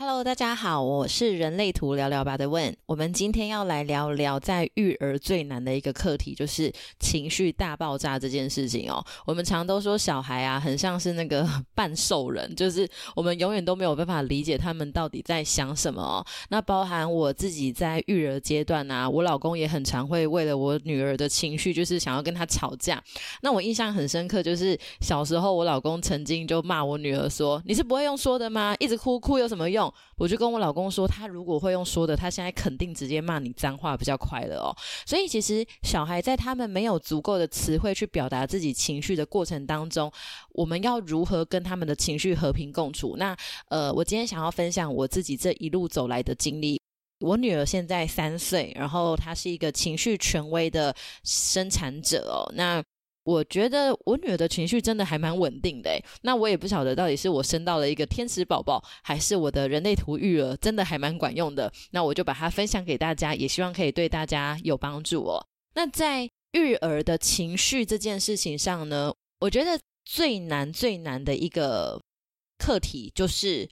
Hello，大家好，我是人类图聊聊吧的问。我们今天要来聊聊在育儿最难的一个课题，就是情绪大爆炸这件事情哦。我们常都说小孩啊，很像是那个 半兽人，就是我们永远都没有办法理解他们到底在想什么哦。那包含我自己在育儿阶段啊，我老公也很常会为了我女儿的情绪，就是想要跟她吵架。那我印象很深刻，就是小时候我老公曾经就骂我女儿说：“你是不会用说的吗？一直哭哭有什么用？”我就跟我老公说，他如果会用说的，他现在肯定直接骂你脏话比较快了哦。所以其实小孩在他们没有足够的词汇去表达自己情绪的过程当中，我们要如何跟他们的情绪和平共处？那呃，我今天想要分享我自己这一路走来的经历。我女儿现在三岁，然后她是一个情绪权威的生产者哦。那我觉得我女儿的情绪真的还蛮稳定的诶，那我也不晓得到底是我生到了一个天使宝宝，还是我的人类图育儿真的还蛮管用的。那我就把它分享给大家，也希望可以对大家有帮助哦。那在育儿的情绪这件事情上呢，我觉得最难最难的一个课题就是。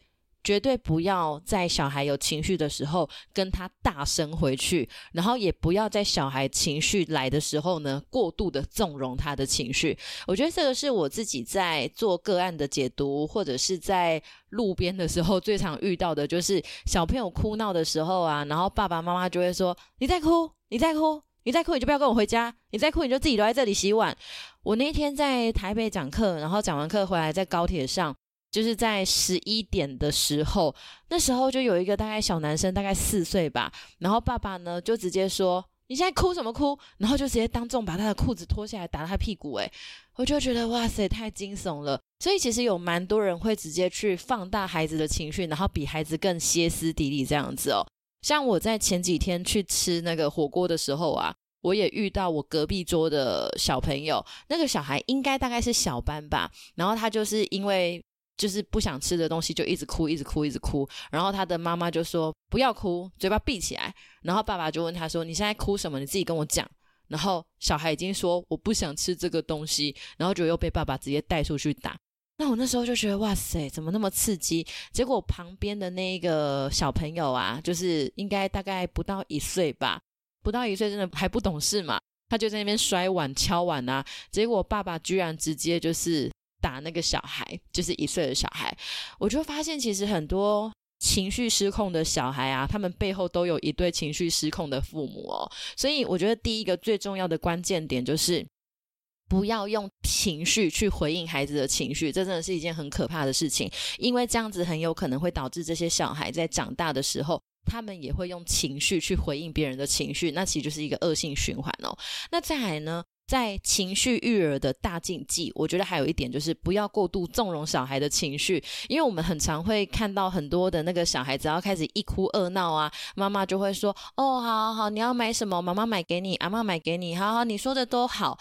绝对不要在小孩有情绪的时候跟他大声回去，然后也不要在小孩情绪来的时候呢过度的纵容他的情绪。我觉得这个是我自己在做个案的解读，或者是在路边的时候最常遇到的，就是小朋友哭闹的时候啊，然后爸爸妈妈就会说：“你在哭，你在哭，你在哭，你就不要跟我回家，你在哭你就自己留在这里洗碗。”我那天在台北讲课，然后讲完课回来在高铁上。就是在十一点的时候，那时候就有一个大概小男生，大概四岁吧。然后爸爸呢就直接说：“你现在哭什么哭？”然后就直接当众把他的裤子脱下来打他屁股。诶，我就觉得哇塞，太惊悚了。所以其实有蛮多人会直接去放大孩子的情绪，然后比孩子更歇斯底里这样子哦。像我在前几天去吃那个火锅的时候啊，我也遇到我隔壁桌的小朋友，那个小孩应该大概是小班吧，然后他就是因为。就是不想吃的东西就一直哭，一直哭，一直哭。然后他的妈妈就说：“不要哭，嘴巴闭起来。”然后爸爸就问他说：“你现在哭什么？你自己跟我讲。”然后小孩已经说：“我不想吃这个东西。”然后就又被爸爸直接带出去打。那我那时候就觉得哇塞，怎么那么刺激？结果旁边的那一个小朋友啊，就是应该大概不到一岁吧，不到一岁真的还不懂事嘛，他就在那边摔碗、敲碗啊。结果爸爸居然直接就是。打那个小孩，就是一岁的小孩，我就发现其实很多情绪失控的小孩啊，他们背后都有一对情绪失控的父母哦。所以我觉得第一个最重要的关键点就是不要用情绪去回应孩子的情绪，这真的是一件很可怕的事情，因为这样子很有可能会导致这些小孩在长大的时候，他们也会用情绪去回应别人的情绪，那其实就是一个恶性循环哦。那再来呢？在情绪育儿的大禁忌，我觉得还有一点就是不要过度纵容小孩的情绪，因为我们很常会看到很多的那个小孩，子要开始一哭二闹啊，妈妈就会说：“哦，好好好，你要买什么？妈妈买给你，阿妈买给你，好好，你说的都好。”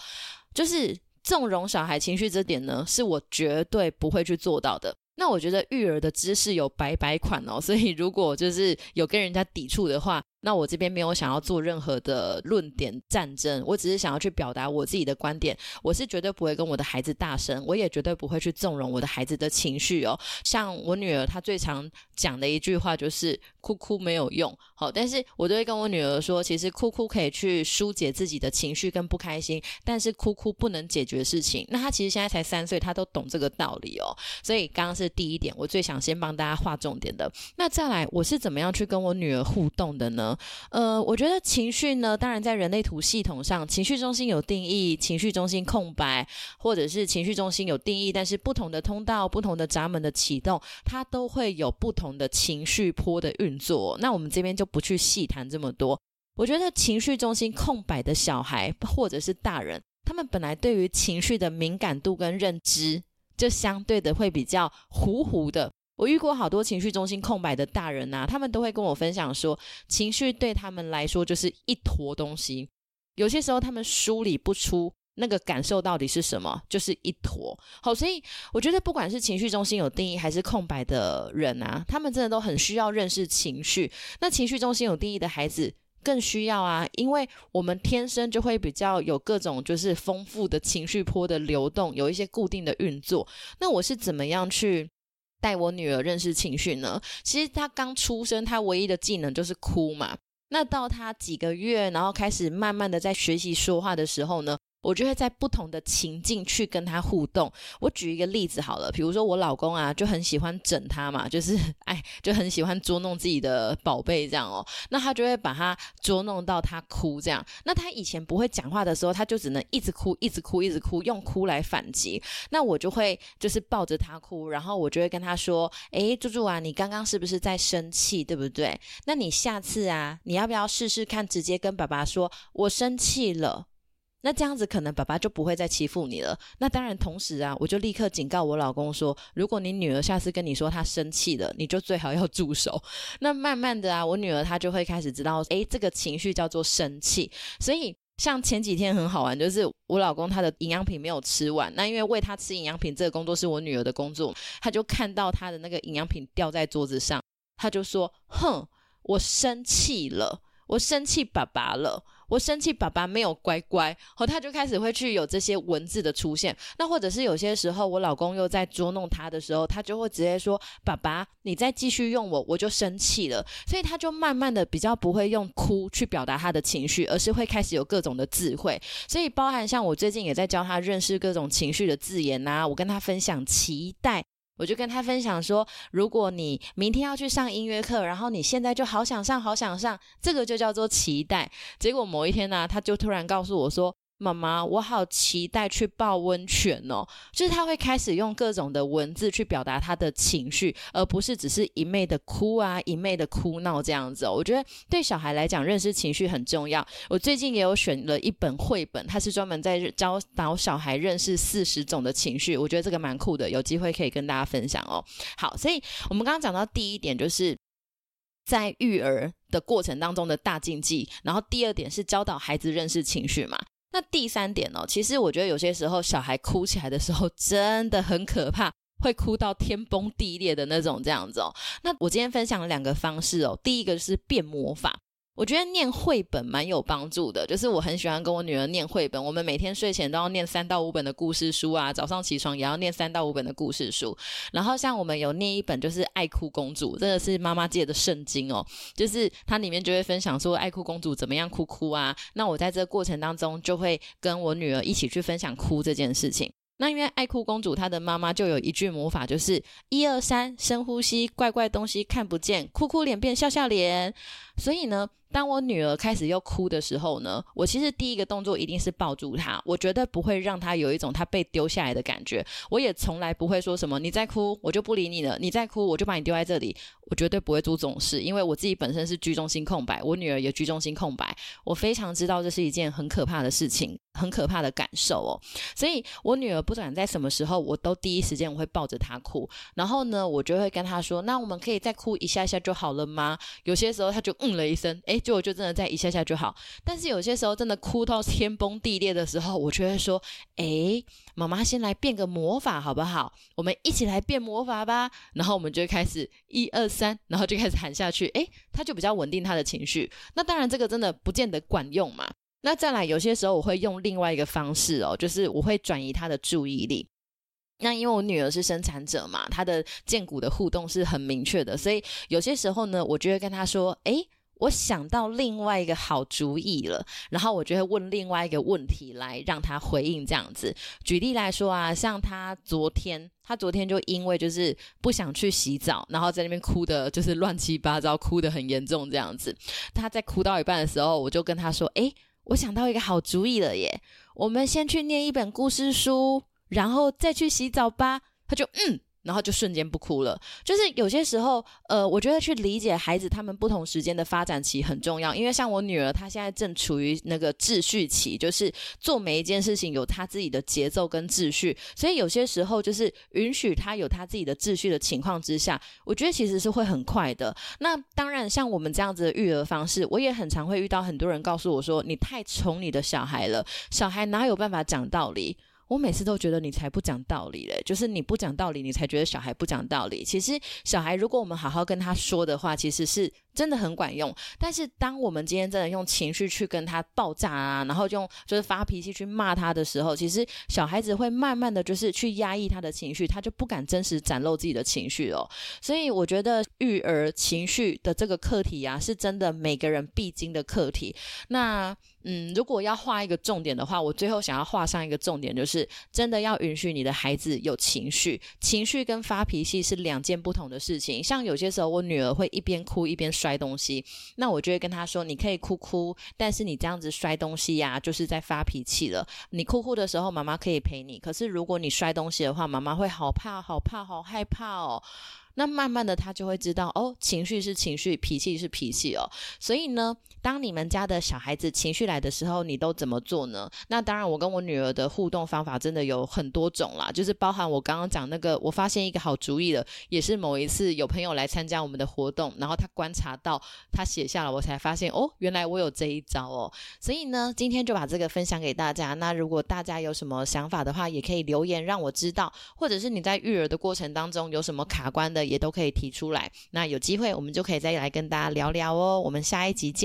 就是纵容小孩情绪这点呢，是我绝对不会去做到的。那我觉得育儿的知识有百百款哦，所以如果就是有跟人家抵触的话。那我这边没有想要做任何的论点战争，我只是想要去表达我自己的观点。我是绝对不会跟我的孩子大声，我也绝对不会去纵容我的孩子的情绪哦。像我女儿，她最常讲的一句话就是“哭哭没有用”。好，但是我都会跟我女儿说，其实哭哭可以去疏解自己的情绪跟不开心，但是哭哭不能解决事情。那她其实现在才三岁，她都懂这个道理哦。所以刚刚是第一点，我最想先帮大家划重点的。那再来，我是怎么样去跟我女儿互动的呢？呃，我觉得情绪呢，当然在人类图系统上，情绪中心有定义，情绪中心空白，或者是情绪中心有定义，但是不同的通道、不同的闸门的启动，它都会有不同的情绪波的运作。那我们这边就不去细谈这么多。我觉得情绪中心空白的小孩或者是大人，他们本来对于情绪的敏感度跟认知，就相对的会比较糊糊的。我遇过好多情绪中心空白的大人呐，他们都会跟我分享说，情绪对他们来说就是一坨东西，有些时候他们梳理不出那个感受到底是什么，就是一坨。好，所以我觉得不管是情绪中心有定义还是空白的人啊，他们真的都很需要认识情绪。那情绪中心有定义的孩子更需要啊，因为我们天生就会比较有各种就是丰富的情绪波的流动，有一些固定的运作。那我是怎么样去？带我女儿认识情绪呢？其实她刚出生，她唯一的技能就是哭嘛。那到她几个月，然后开始慢慢的在学习说话的时候呢？我就会在不同的情境去跟他互动。我举一个例子好了，比如说我老公啊，就很喜欢整他嘛，就是哎，就很喜欢捉弄自己的宝贝这样哦。那他就会把他捉弄到他哭这样。那他以前不会讲话的时候，他就只能一直哭，一直哭，一直哭，用哭来反击。那我就会就是抱着他哭，然后我就会跟他说：“哎，猪猪啊，你刚刚是不是在生气，对不对？那你下次啊，你要不要试试看，直接跟爸爸说我生气了。”那这样子可能爸爸就不会再欺负你了。那当然，同时啊，我就立刻警告我老公说，如果你女儿下次跟你说她生气了，你就最好要住手。那慢慢的啊，我女儿她就会开始知道，诶，这个情绪叫做生气。所以像前几天很好玩，就是我老公他的营养品没有吃完，那因为喂他吃营养品这个工作是我女儿的工作，他就看到他的那个营养品掉在桌子上，他就说：“哼，我生气了，我生气爸爸了。”我生气，爸爸没有乖乖，后他就开始会去有这些文字的出现。那或者是有些时候，我老公又在捉弄他的时候，他就会直接说：“爸爸，你再继续用我，我就生气了。”所以他就慢慢的比较不会用哭去表达他的情绪，而是会开始有各种的智慧。所以包含像我最近也在教他认识各种情绪的字眼呐，我跟他分享期待。我就跟他分享说，如果你明天要去上音乐课，然后你现在就好想上，好想上，这个就叫做期待。结果某一天呢，他就突然告诉我说。妈妈，我好期待去泡温泉哦！就是他会开始用各种的文字去表达他的情绪，而不是只是一昧的哭啊，一昧的哭闹这样子。哦。我觉得对小孩来讲，认识情绪很重要。我最近也有选了一本绘本，它是专门在教导小孩认识四十种的情绪。我觉得这个蛮酷的，有机会可以跟大家分享哦。好，所以我们刚刚讲到第一点，就是在育儿的过程当中的大禁忌，然后第二点是教导孩子认识情绪嘛。那第三点哦，其实我觉得有些时候小孩哭起来的时候真的很可怕，会哭到天崩地裂的那种这样子哦。那我今天分享了两个方式哦，第一个是变魔法。我觉得念绘本蛮有帮助的，就是我很喜欢跟我女儿念绘本。我们每天睡前都要念三到五本的故事书啊，早上起床也要念三到五本的故事书。然后像我们有念一本就是《爱哭公主》，真的是妈妈界的圣经哦，就是它里面就会分享说爱哭公主怎么样哭哭啊。那我在这个过程当中就会跟我女儿一起去分享哭这件事情。那因为爱哭公主她的妈妈就有一句魔法，就是一二三，深呼吸，怪怪东西看不见，哭哭脸变笑笑脸。所以呢。当我女儿开始又哭的时候呢，我其实第一个动作一定是抱住她，我绝对不会让她有一种她被丢下来的感觉。我也从来不会说什么你再哭我就不理你了，你再哭我就把你丢在这里，我绝对不会做这种事，因为我自己本身是居中心空白，我女儿也居中心空白，我非常知道这是一件很可怕的事情，很可怕的感受哦。所以我女儿不管在什么时候，我都第一时间我会抱着她哭，然后呢，我就会跟她说，那我们可以再哭一下下就好了吗？有些时候她就嗯了一声，诶。就我就真的在一下下就好，但是有些时候真的哭到天崩地裂的时候，我就会说：“哎，妈妈先来变个魔法好不好？我们一起来变魔法吧。”然后我们就开始一二三，然后就开始喊下去。哎，他就比较稳定他的情绪。那当然这个真的不见得管用嘛。那再来有些时候我会用另外一个方式哦，就是我会转移他的注意力。那因为我女儿是生产者嘛，她的 剑骨的互动是很明确的，所以有些时候呢，我就会跟她说：“哎。”我想到另外一个好主意了，然后我就会问另外一个问题来让他回应这样子。举例来说啊，像他昨天，他昨天就因为就是不想去洗澡，然后在那边哭的，就是乱七八糟，哭得很严重这样子。他在哭到一半的时候，我就跟他说：“诶，我想到一个好主意了耶，我们先去念一本故事书，然后再去洗澡吧。”他就嗯。然后就瞬间不哭了。就是有些时候，呃，我觉得去理解孩子他们不同时间的发展期很重要。因为像我女儿，她现在正处于那个秩序期，就是做每一件事情有她自己的节奏跟秩序。所以有些时候，就是允许她有她自己的秩序的情况之下，我觉得其实是会很快的。那当然，像我们这样子的育儿方式，我也很常会遇到很多人告诉我说：“你太宠你的小孩了，小孩哪有办法讲道理？”我每次都觉得你才不讲道理嘞，就是你不讲道理，你才觉得小孩不讲道理。其实小孩如果我们好好跟他说的话，其实是真的很管用。但是当我们今天真的用情绪去跟他爆炸啊，然后用就是发脾气去骂他的时候，其实小孩子会慢慢的就是去压抑他的情绪，他就不敢真实展露自己的情绪哦。所以我觉得育儿情绪的这个课题啊，是真的每个人必经的课题。那嗯，如果要画一个重点的话，我最后想要画上一个重点，就是真的要允许你的孩子有情绪，情绪跟发脾气是两件不同的事情。像有些时候，我女儿会一边哭一边摔东西，那我就会跟他说：“你可以哭哭，但是你这样子摔东西呀，就是在发脾气了。你哭哭的时候，妈妈可以陪你，可是如果你摔东西的话，妈妈会好怕、好怕、好害怕哦。”那慢慢的，他就会知道哦，情绪是情绪，脾气是脾气哦。所以呢，当你们家的小孩子情绪来的时候，你都怎么做呢？那当然，我跟我女儿的互动方法真的有很多种啦，就是包含我刚刚讲那个，我发现一个好主意了，也是某一次有朋友来参加我们的活动，然后他观察到，他写下了，我才发现哦，原来我有这一招哦。所以呢，今天就把这个分享给大家。那如果大家有什么想法的话，也可以留言让我知道，或者是你在育儿的过程当中有什么卡关的。也都可以提出来，那有机会我们就可以再来跟大家聊聊哦。我们下一集见。